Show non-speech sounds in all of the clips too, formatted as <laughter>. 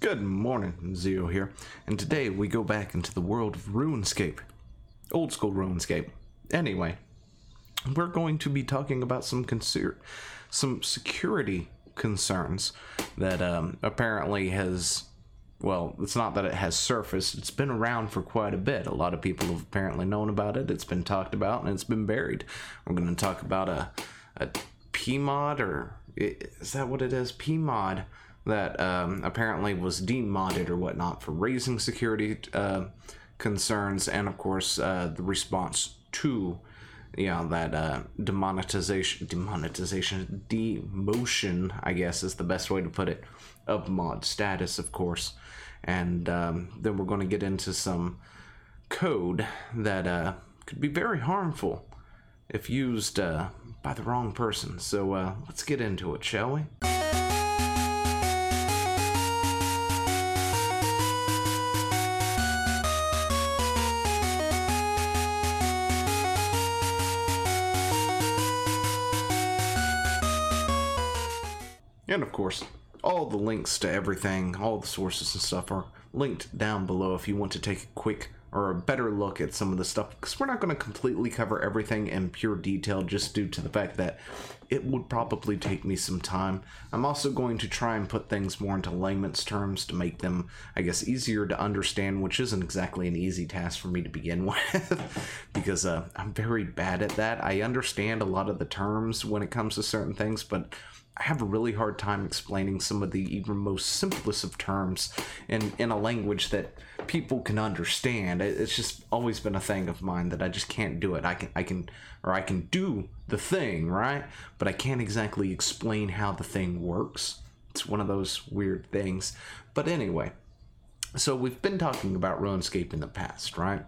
Good morning, Zero here, and today we go back into the world of RuneScape. Old school RuneScape. Anyway, we're going to be talking about some some security concerns that um, apparently has well, it's not that it has surfaced, it's been around for quite a bit. A lot of people have apparently known about it, it's been talked about, and it's been buried. We're going to talk about a, a PMOD, or is that what it is? PMOD that um, apparently was demodded or whatnot for raising security uh, concerns, and of course, uh, the response to you know that uh, demonetization demonetization demotion i guess is the best way to put it of mod status of course. And um, then we're going to get into some code that uh, could be very harmful if used uh, by the wrong person. So uh, let's get into it shall we And of course, all the links to everything, all the sources and stuff are linked down below if you want to take a quick or a better look at some of the stuff because we're not going to completely cover everything in pure detail just due to the fact that it would probably take me some time. I'm also going to try and put things more into layman's terms to make them, I guess, easier to understand, which isn't exactly an easy task for me to begin <laughs> with because uh, I'm very bad at that. I understand a lot of the terms when it comes to certain things, but I have a really hard time explaining some of the even most simplest of terms in, in a language that people can understand. It's just always been a thing of mine that I just can't do it. I can I can or I can do the thing, right? But I can't exactly explain how the thing works. It's one of those weird things. But anyway, so we've been talking about RuneScape in the past, right?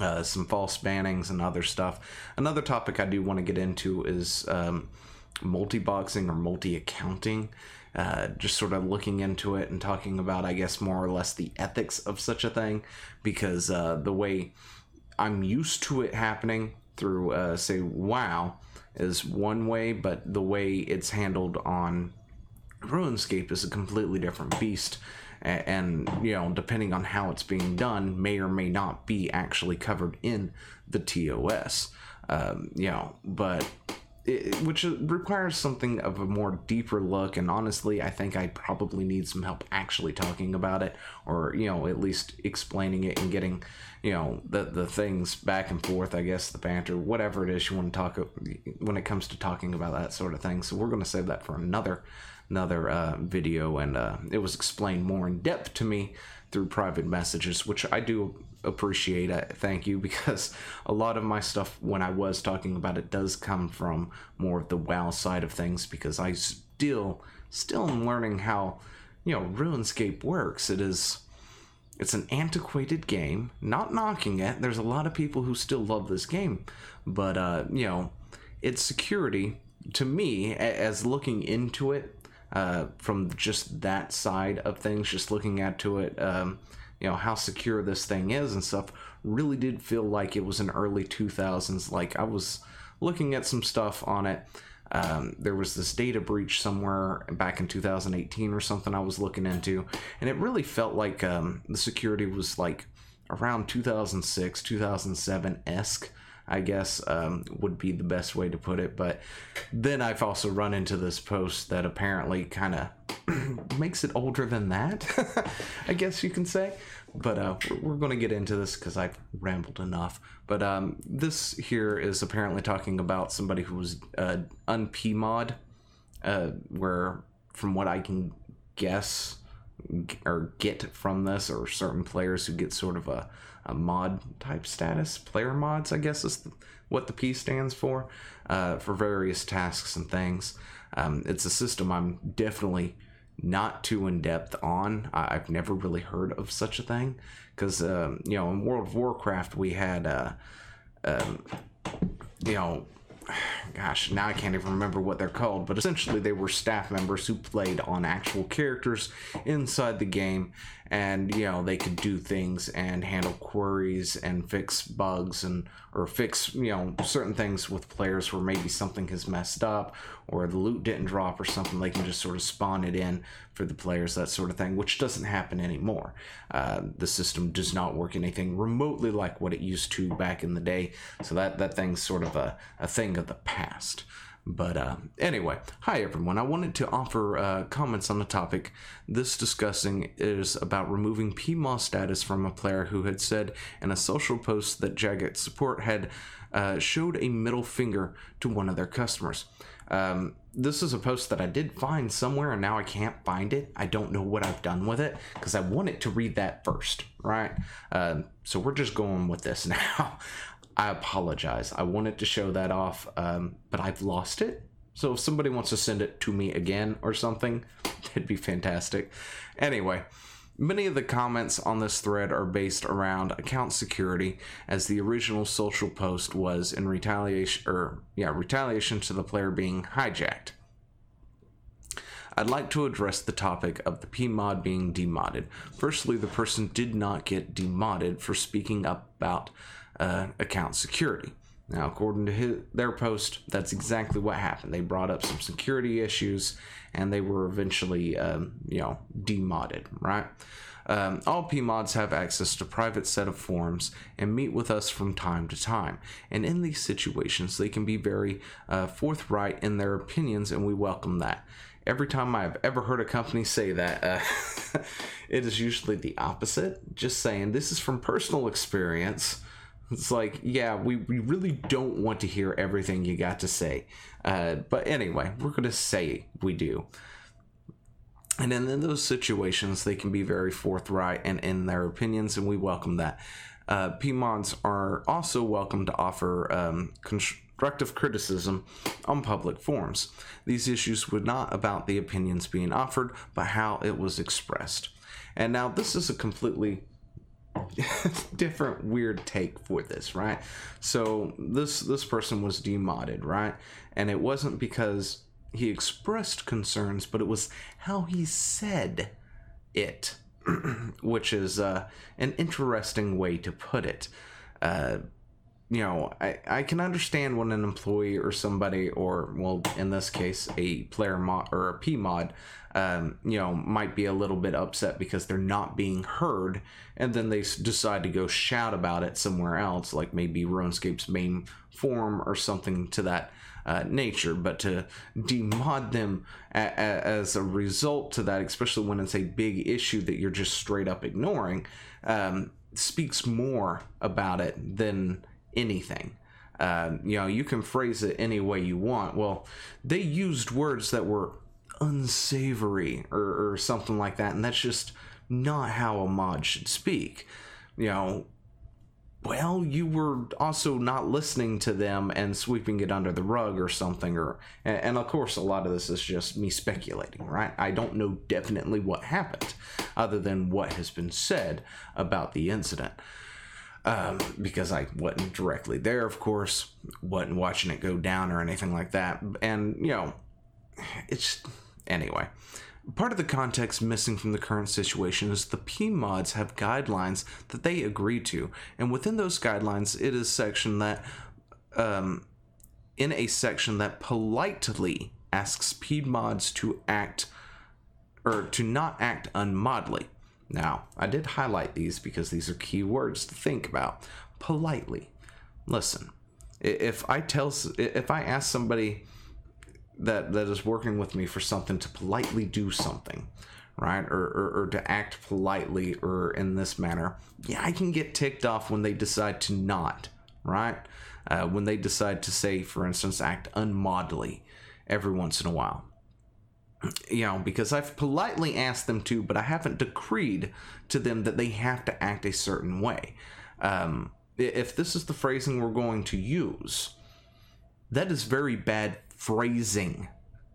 Uh, some false bannings and other stuff. Another topic I do want to get into is um, multi-boxing or multi-accounting uh, just sort of looking into it and talking about i guess more or less the ethics of such a thing. Because uh, the way i'm used to it happening through uh, say wow is one way but the way it's handled on runescape is a completely different beast. And you know depending on how it's being done may or may not be actually covered in the tos um, you know but it, which requires something of a more deeper look and honestly i think i probably need some help actually talking about it or you know at least explaining it and getting you know the the things back and forth i guess the banter whatever it is you want to talk when it comes to talking about that sort of thing. So we're going to save that for another another uh, video and uh, it was explained more in depth to me through private messages which i do appreciate it. Thank you <laughs> because a lot of my stuff when I was talking about it does come from more of the WoW side of things because I still still am learning how you know RuneScape works. It is it's an antiquated game. Not knocking it. There's a lot of people who still love this game, but uh, you know, its security to me as looking into it uh, from just that side of things, just looking at to it. Um, you know how secure this thing is and stuff really did feel like it was in early 2000s like i was looking at some stuff on it um, there was this data breach somewhere back in 2018 or something i was looking into and it really felt like um, the security was like around 2006 2007-esque I guess um, would be the best way to put it. But then I've also run into this post that apparently kind of <clears throat> makes it older than that, <laughs> I guess you can say. But uh, we're going to get into this because I've rambled enough. But um, this here is apparently talking about somebody who was uh, unpmod, uh, where from what I can guess or get from this, or certain players who get sort of a a mod type status. Player mods, I guess, is what the P stands for, uh, for various tasks and things. Um, it's a system I'm definitely not too in depth on. I- have never really heard of such a thing because, um, you know, in World of Warcraft, we had, uh, um, you know, <sighs> gosh, now I can't even remember what they're called, but essentially they were staff members who played on actual characters inside the game, and you know they could do things and handle queries and fix bugs and or fix you know certain things with players where maybe something has messed up or the loot didn't drop or something. They can just sort of spawn it in for the players, that sort of thing, which doesn't happen anymore. Uh, the system does not work anything remotely like what it used to back in the day. So that, that thing's sort of a, a thing of the past. But uh, anyway, hi everyone. I wanted to offer uh, comments on the topic. This discussing is about removing PMOD status from a player who had said in a social post that Jagex support had uh, showed a middle finger to one of their customers. Um, this is a post that I did find somewhere and now I can't find it. I don't know what I've done with it because I wanted to read that first, right? Uh, so we're just going with this <laughs> now. I apologize. I wanted to show that off, um, but I've lost it. So if somebody wants to send it to me again or something, <laughs> it'd be fantastic. Anyway, many of the comments on this thread are based around account security, as the original social post was in retaliation, or yeah, retaliation to the player being hijacked. I'd like to address the topic of the PMOD being demodded. Firstly, the person did not get demodded for speaking up about uh, account security. Now, according to his, their post, that's exactly what happened. They brought up some security issues, and they were eventually, um, you know, demodded. Right? Um, all PMODs have access to private set of forums and meet with us from time to time. And in these situations, they can be very uh, forthright in their opinions, and we welcome that. Every time I've ever heard a company say that, uh, <laughs> it is usually the opposite. Just saying, this is from personal experience it's like, yeah, we, we really don't want to hear everything you got to say. Uh, but anyway, we're going to say we do. And in those situations, they can be very forthright and in their opinions, and we welcome that. Uh, are also welcome to offer um, constructive criticism on public forums. These issues were not about the opinions being offered, but how it was expressed. And now, this is a completely <laughs> different weird take for this, right? So this this person was demodded, right? And it wasn't because he expressed concerns, but it was how he said it, <clears throat> which is uh, an interesting way to put it. Uh, you know, I, I can understand when an employee or somebody, or well, in this case, a player mod or a P mod, um, you know, might be a little bit upset because they're not being heard, and then they decide to go shout about it somewhere else, like maybe RuneScape's main forum or something to that uh, nature. But to demod them a- a- as a result to that, especially when it's a big issue that you're just straight up ignoring, um, speaks more about it than anything. Uh, you know, you can phrase it any way you want. Well, they used words that were unsavory or, or something like that, and that's just not how a mod should speak. You know, well, you were also not listening to them and sweeping it under the rug or something, or and, and, of course, a lot of this is just me speculating, right? I don't know definitely what happened, other than what has been said about the incident um, because I wasn't directly there, of course, wasn't watching it go down or anything like that. And, you know, it's anyway. Part of the context missing from the current situation is the PMODs have guidelines that they agree to, and within those guidelines, it is section that, um, in a section that politely asks PMODs to act or to not act unmodly. Now, I did highlight these because these are key words to think about. Politely. Listen, if I tell if I ask somebody that that is working with me for something to politely do something, right? Or, or, or to act politely or in this manner, yeah, I can get ticked off when they decide to not, right? Uh, when they decide to say, for instance, act unmodly every once in a while you know, because I've politely asked them to, but I haven't decreed to them that they have to act a certain way. Um, if this is the phrasing we're going to use, that is very bad phrasing.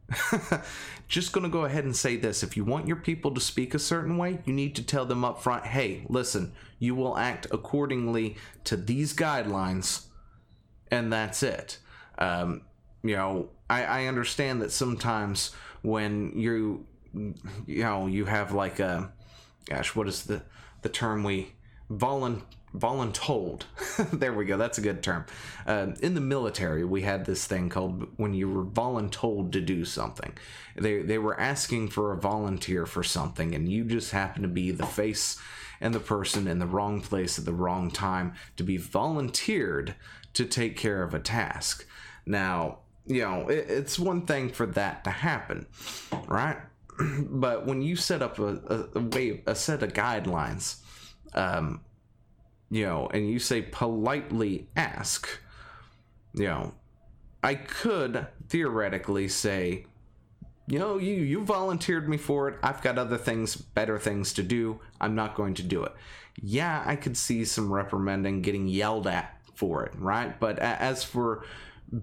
<laughs> Just going to go ahead and say this. If you want your people to speak a certain way, you need to tell them up front hey, listen, you will act accordingly to these guidelines, and that's it. Um, you know, I, I understand that sometimes when you you know you have like a gosh what is the the term we volun voluntold. <laughs> there we go. That's a good term. Uh, in the military, we had this thing called when you were voluntold to do something. They they were asking for a volunteer for something, and you just happened to be the face and the person in the wrong place at the wrong time to be volunteered to take care of a task. Now, you know, it, it's one thing for that to happen, right? <clears throat> but when you set up a, a, way, a set of guidelines, um, you know, and you say politely ask, you know, I could theoretically say, you know, you you volunteered me for it. I've got other things, better things to do. I'm not going to do it. Yeah, I could see some reprimanding, getting yelled at for it, right? But as for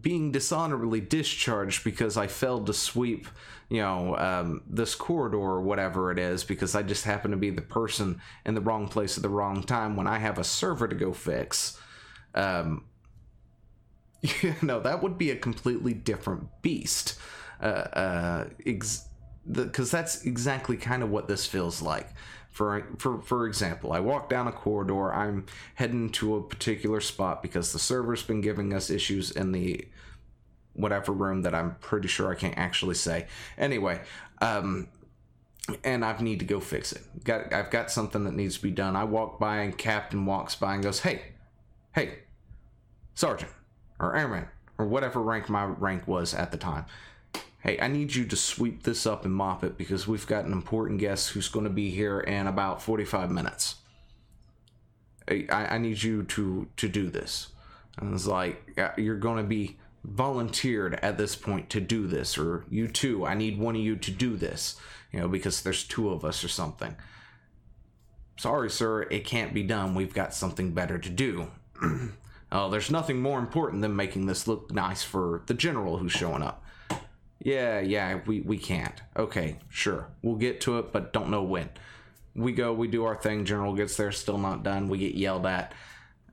being dishonorably discharged because I failed to sweep, you know, um, this corridor or whatever it is because I just happen to be the person in the wrong place at the wrong time when I have a server to go fix. Um, <laughs> you know, that would be a completely different beast. Uh, uh, ex- because that's exactly kind of what this feels like. For, for for example, I walk down a corridor. I'm heading to a particular spot because the server's been giving us issues in the whatever room that I'm pretty sure I can't actually say. Anyway, um, and I need to go fix it. Got I've got something that needs to be done. I walk by and Captain walks by and goes, "Hey, hey, Sergeant or Airman or whatever rank my rank was at the time hey, I need you to sweep this up and mop it because we've got an important guest who's going to be here in about 45 minutes. I, I need you to to do this. And it's like, you're going to be volunteered at this point to do this, or you too, I need one of you to do this, you know, because there's two of us or something. Sorry, sir, it can't be done. We've got something better to do. <clears throat> oh, there's nothing more important than making this look nice for the general who's showing up. Yeah, yeah, we, we can't. Okay, sure. We'll get to it, but don't know when. We go, we do our thing, General gets there, still not done, we get yelled at.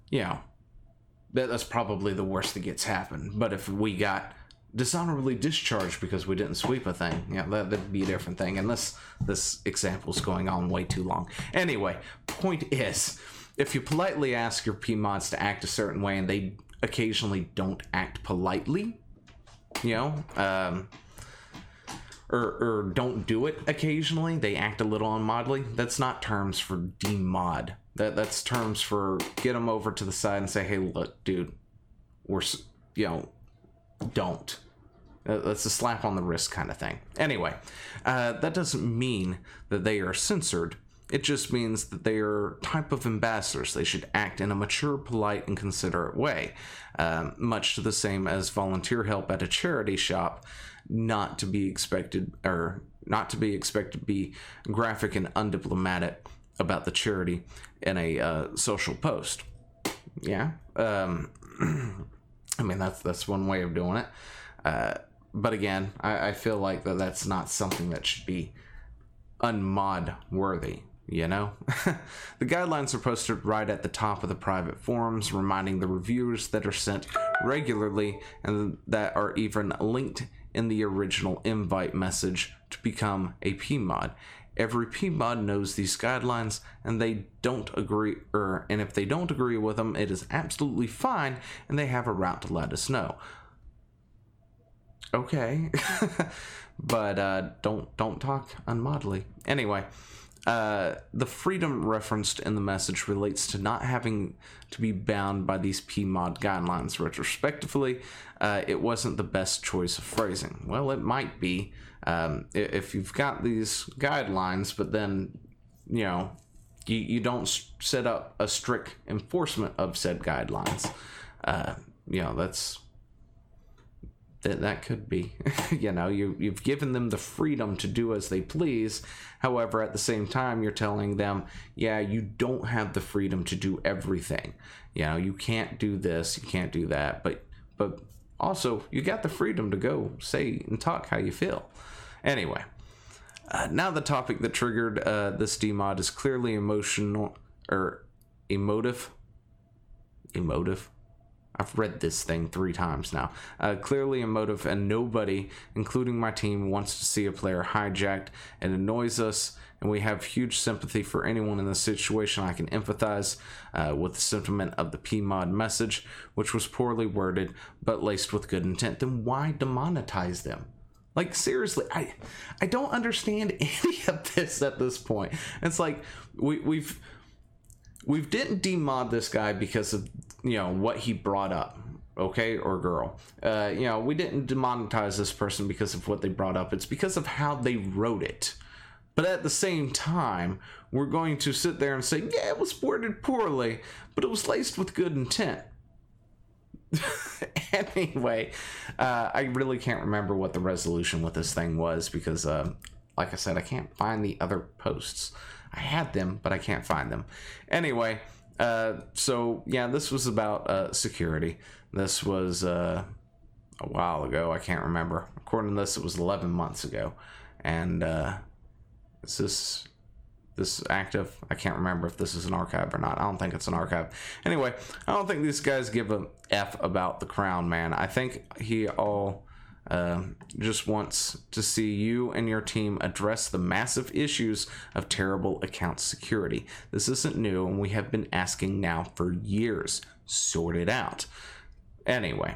You know, that, that's probably the worst that gets happened. But if we got dishonorably discharged because we didn't sweep a thing, yeah, that, that'd be a different thing. This, this example's going on way too long. Anyway, point is, if you politely ask your PMODs to act a certain way and they occasionally don't act politely, you know, um, or, or don't do it occasionally. They act a little unmodly. That's not terms for demod. That that's terms for get them over to the side and say, hey, look, dude, we're you know, don't. That's a slap on the wrist kind of thing. Anyway, uh, that doesn't mean that they are censored. It just means that they are type of ambassadors. They should act in a mature, polite, and considerate way, um, much to the same as volunteer help at a charity shop. Not to be expected, or not to be expected to be graphic and undiplomatic about the charity in a uh, social post. Yeah, um, <clears throat> I mean that's that's one way of doing it. Uh, but again, I, I feel like that that's not something that should be unmod worthy you know? <laughs> the guidelines are posted right at the top of the private forums, reminding the reviewers that are sent regularly and that are even linked in the original invite message to become a PMOD. Every PMOD knows these guidelines and they don't agree or and if they don't agree with them, it is absolutely fine and they have a route to let us know. Okay. <laughs> but uh, don't don't talk unmodly. Anyway, uh, the freedom referenced in the message relates to not having to be bound by these PMOD guidelines. Retrospectively, uh, it wasn't the best choice of phrasing. Well, it might be um, if you've got these guidelines, but then you know you, you don't set up a strict enforcement of said guidelines. Uh, you know that's that that could be. <laughs> You know you you've given them the freedom to do as they please. However at the same time you're telling them yeah you don't have the freedom to do everything. You know you can't do this you can't do that. But but also you got the freedom to go say and talk how you feel. Anyway uh, now the topic that triggered uh, this demod is clearly emotional or emotive? Emotive I've read this thing three times now. Uh, clearly emotive, and nobody, including my team, wants to see a player hijacked. It annoys us and we have huge sympathy for anyone in this situation. I can empathize uh, with the sentiment of the PMOD message, which was poorly worded but laced with good intent. Then why demonetize them? Like seriously, I I don't understand <laughs> any of this at this point. It's like we we've we didn't demod this guy because of you know what he brought up okay or girl. Uh, you know we didn't demonetize this person because of what they brought up. It's because of how they wrote it. But at the same time we're going to sit there and say yeah it was worded poorly but it was laced with good intent. <laughs> Anyway uh, i really can't remember what the resolution with this thing was because uh, like i said i can't find the other posts I had them, but I can't find them. Anyway, uh, so yeah, this was about uh, security. This was uh, a while ago. I can't remember. According to this, it was 11 months ago. And uh, is this this active? I can't remember if this is an archive or not. I don't think it's an archive. Anyway, I don't think these guys give a f about the crown, man. I think he all uh, just wants to see you and your team address the massive issues of terrible account security. This isn't new, and we have been asking now for years. Sort it out. Anyway,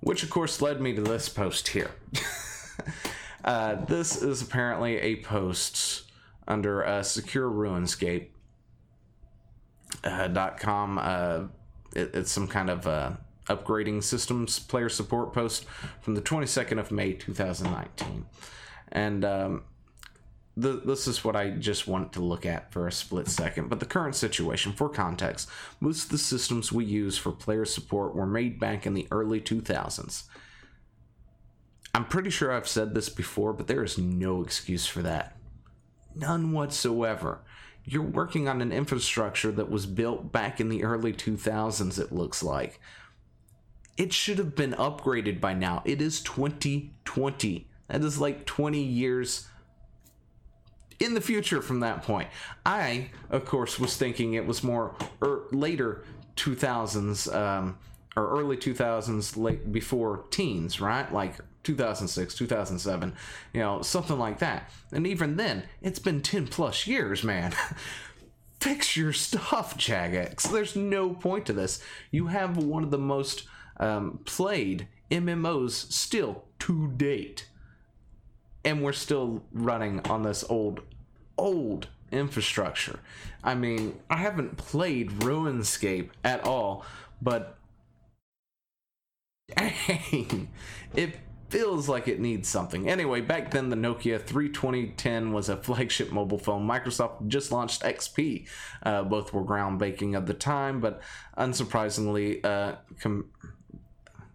which of course led me to this post here. <laughs> uh, this is apparently a post under uh, Secure Runescape. Uh. Uh, it, it's some kind of uh, upgrading systems player support post from the 22nd of May 2019. And um, the, this is what I just want to look at for a split second. But the current situation, for context, most of the systems we use for player support were made back in the early 2000s. I'm pretty sure I've said this before, but there is no excuse for that. None whatsoever. You're working on an infrastructure that was built back in the early 2000s, it looks like. It should have been upgraded by now. It is 2020. That is like 20 years in the future from that point. I, of course, was thinking it was more er, later 2000s um, or early 2000s, late before teens, right? Like 2006, 2007, you know, something like that. And even then, it's been 10 plus years, man. <laughs> Fix your stuff, Jagex. There's no point to this. You have one of the most um, played MMOs still to date. And we're still running on this old, old infrastructure. I mean, I haven't played RuneScape at all, but <laughs> dang, it feels like it needs something. Anyway, back then the Nokia 3210 was a <laughs> flagship mobile phone. Microsoft just launched XP. Uh, both were groundbreaking at the time, but unsurprisingly, uh, com-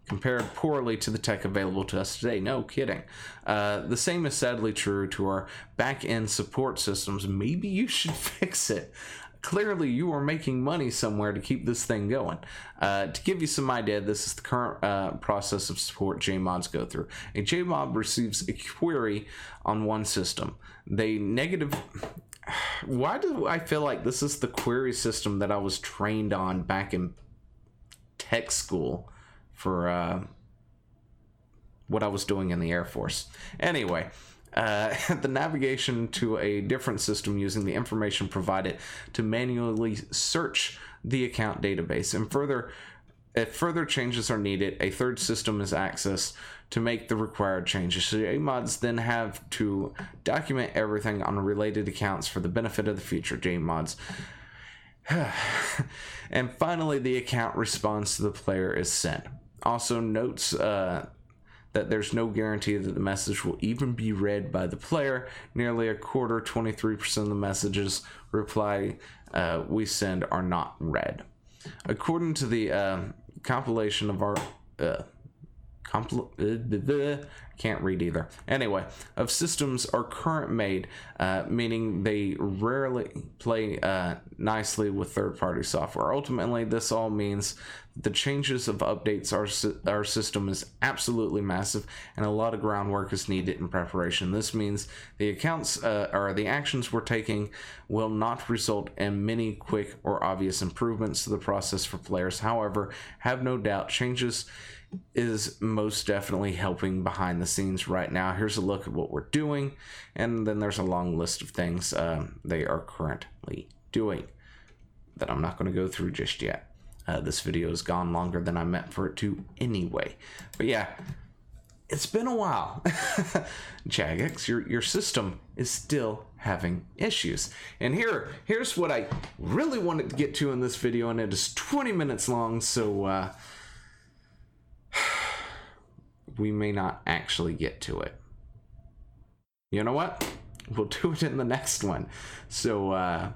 compared poorly to the tech available to us today. No kidding. Uh, the same is sadly true to our back end support systems. Maybe you should <laughs> fix it. Clearly, you are making money somewhere to keep this thing going. Uh, to give you some idea, this is the current uh, process of support JMods go through. A JMod receives a query on one system. They negative. <sighs> Why do I feel like this is the query system that I was trained on back in tech school? For uh, what I was doing in the Air Force. Anyway, uh, <laughs> the navigation to a different system using the information provided to manually search the account database. And further, if further changes are needed, a third system is accessed to make the required changes. So JMods then have to document everything on related accounts for the benefit of the future JMods. <sighs> and finally, the account response to the player is sent also notes uh, that there's no guarantee that the message will even be read by the player. Nearly a quarter, 23% of the messages reply uh, we send are not read. According to the uh, compilation of our uh, compl- can't read either. Anyway, of systems are current made, uh, meaning they rarely play uh, nicely with third party software. Ultimately, this all means the changes of updates our, our system is absolutely massive and a lot of groundwork is needed in preparation this means the accounts uh, or the actions we're taking will not result in many quick or obvious improvements to the process for players however have no doubt changes is most definitely helping behind the the scenes right now. Here's a look at what we're doing, and then there's a long list of things um, they are currently doing that I'm not going to go through just yet. Uh, this video has gone longer than I meant for it to anyway. But yeah, it's been a while. <laughs> Jagex, your your system is still having issues. And here here's what I really wanted to get to in this video, and it is 20 minutes long, so uh, we may not actually get to it. You know what? We'll do it in the next one. So uh,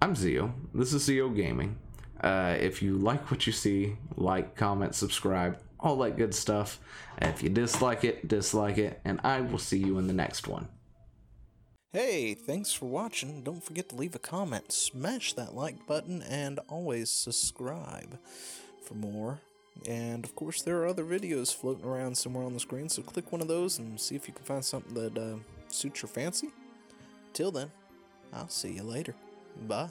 I'm Zeo. This is Zeo Gaming. Uh, if you like what you see, like, comment, subscribe, all that good stuff. If you dislike it, dislike it, and I will see you in the next one. Hey, thanks for watching. Don't forget to leave a comment, smash that like button, and always subscribe for more. And of course, there are other videos floating around somewhere on the screen, so click one of those and see if you can find something that uh, suits your fancy. Till then, I'll see you later. Bye.